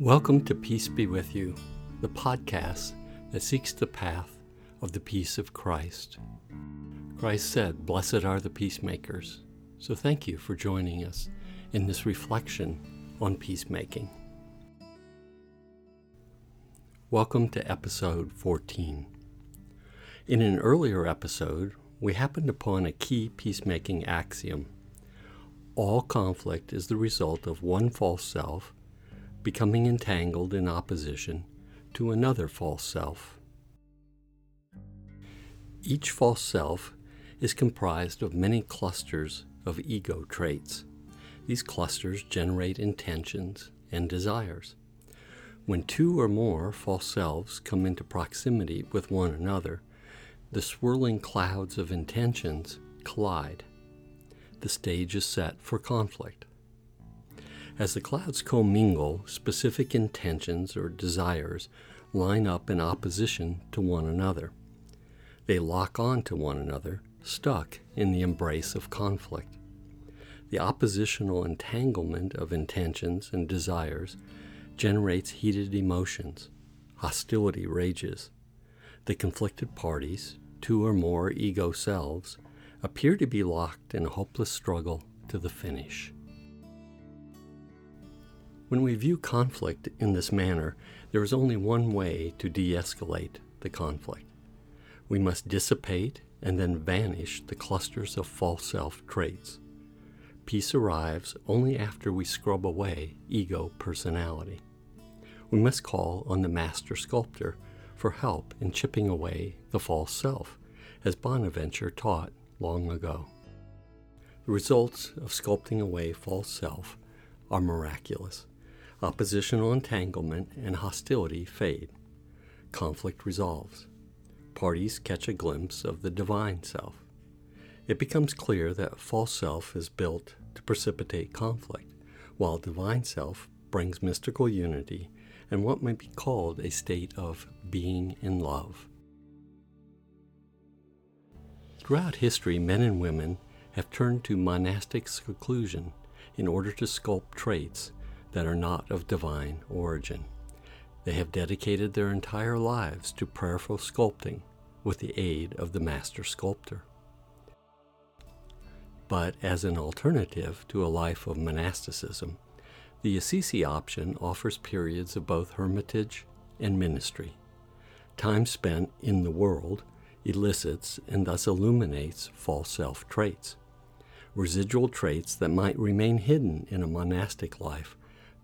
Welcome to Peace Be With You, the podcast that seeks the path of the peace of Christ. Christ said, Blessed are the peacemakers. So thank you for joining us in this reflection on peacemaking. Welcome to episode 14. In an earlier episode, we happened upon a key peacemaking axiom. All conflict is the result of one false self becoming entangled in opposition to another false self. Each false self is comprised of many clusters of ego traits. These clusters generate intentions and desires. When two or more false selves come into proximity with one another, the swirling clouds of intentions collide. The stage is set for conflict. As the clouds commingle, specific intentions or desires line up in opposition to one another. They lock on to one another, stuck in the embrace of conflict. The oppositional entanglement of intentions and desires generates heated emotions. Hostility rages. The conflicted parties, two or more ego selves, appear to be locked in a hopeless struggle to the finish. When we view conflict in this manner, there is only one way to de escalate the conflict. We must dissipate and then vanish the clusters of false self traits. Peace arrives only after we scrub away ego personality. We must call on the master sculptor for help in chipping away the false self, as Bonaventure taught long ago. The results of sculpting away false self are miraculous. Oppositional entanglement and hostility fade. Conflict resolves. Parties catch a glimpse of the divine self. It becomes clear that false self is built to precipitate conflict, while divine self brings mystical unity and what might be called a state of being in love. Throughout history, men and women have turned to monastic seclusion in order to sculpt traits that are not of divine origin. They have dedicated their entire lives to prayerful sculpting with the aid of the master sculptor. But as an alternative to a life of monasticism, the Assisi option offers periods of both hermitage and ministry. Time spent in the world elicits and thus illuminates false self traits. Residual traits that might remain hidden in a monastic life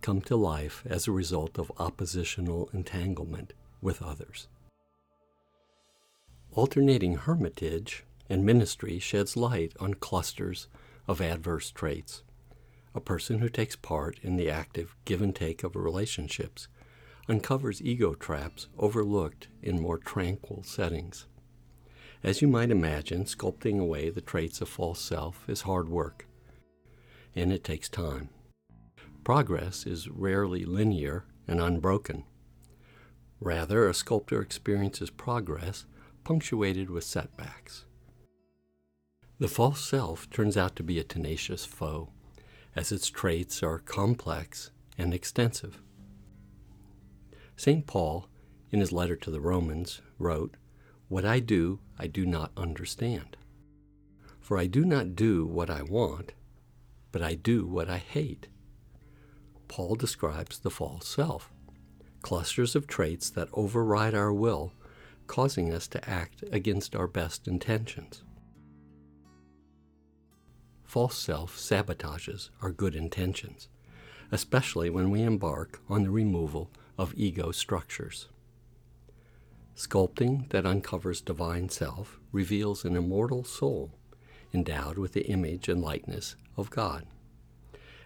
come to life as a result of oppositional entanglement with others. Alternating hermitage and ministry sheds light on clusters of adverse traits. A person who takes part in the active give and take of relationships uncovers ego traps overlooked in more tranquil settings. As you might imagine, sculpting away the traits of false self is hard work, and it takes time progress is rarely linear and unbroken. Rather, a sculptor experiences progress punctuated with setbacks. The false self turns out to be a tenacious foe, as its traits are complex and extensive. St. Paul, in his letter to the Romans, wrote, What I do, I do not understand. For I do not do what I want, but I do what I hate. Paul describes the false self clusters of traits that override our will, causing us to act against our best intentions. False self sabotages our good intentions, especially when we embark on the removal of ego structures. Sculpting that uncovers divine self reveals an immortal soul endowed with the image and likeness of God.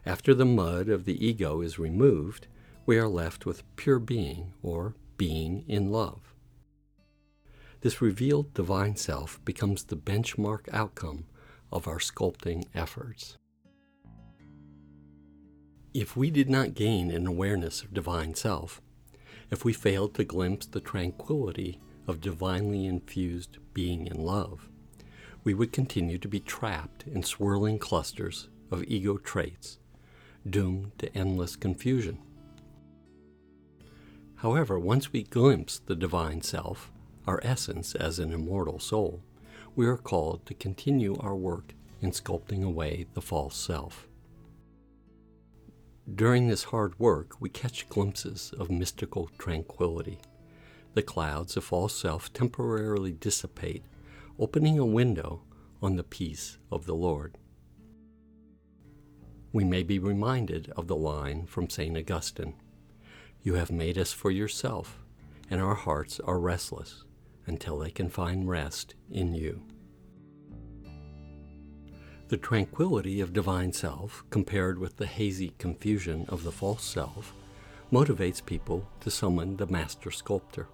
After the mud of the ego is removed, we are left with pure being or being in love. This revealed divine self becomes the benchmark outcome of our sculpting efforts. If we did not gain an awareness of divine self, if we failed to glimpse the tranquility of divinely infused being in love, we would continue to be trapped in swirling clusters of ego traits doomed to endless confusion. However, once we glimpse the divine self, our essence as an immortal soul, we are called to continue our work in sculpting away the false self. During this hard work, we catch glimpses of mystical tranquility. The clouds of false self temporarily dissipate, opening a window on the peace of the Lord. We may be reminded of the line from St. Augustine You have made us for yourself, and our hearts are restless until they can find rest in you. The tranquility of divine self, compared with the hazy confusion of the false self, motivates people to summon the master sculptor.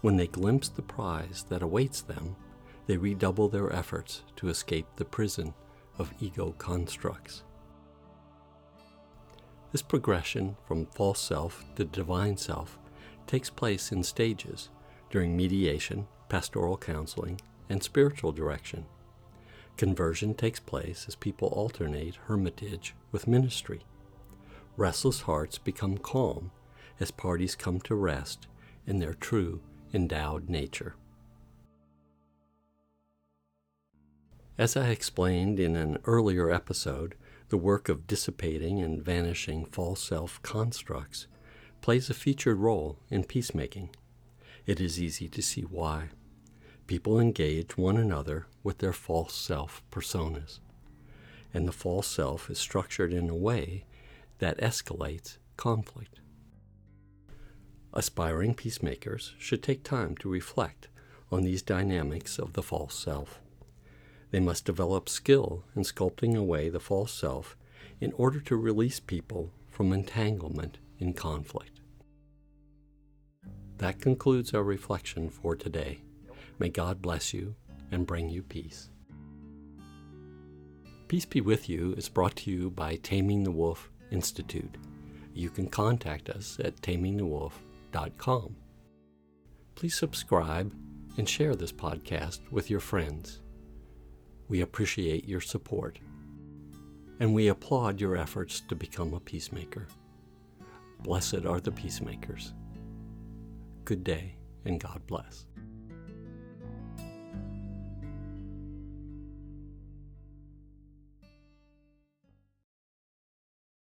When they glimpse the prize that awaits them, they redouble their efforts to escape the prison of ego constructs. This progression from false self to divine self takes place in stages during mediation, pastoral counseling, and spiritual direction. Conversion takes place as people alternate hermitage with ministry. Restless hearts become calm as parties come to rest in their true endowed nature. As I explained in an earlier episode, the work of dissipating and vanishing false self constructs plays a featured role in peacemaking. It is easy to see why people engage one another with their false self personas. And the false self is structured in a way that escalates conflict. Aspiring peacemakers should take time to reflect on these dynamics of the false self. They must develop skill in sculpting away the false self in order to release people from entanglement in conflict. That concludes our reflection for today. May God bless you and bring you peace. Peace Be With You is brought to you by Taming the Wolf Institute. You can contact us at tamingthewolf.com. Please subscribe and share this podcast with your friends. We appreciate your support, and we applaud your efforts to become a peacemaker. Blessed are the peacemakers. Good day, and God bless.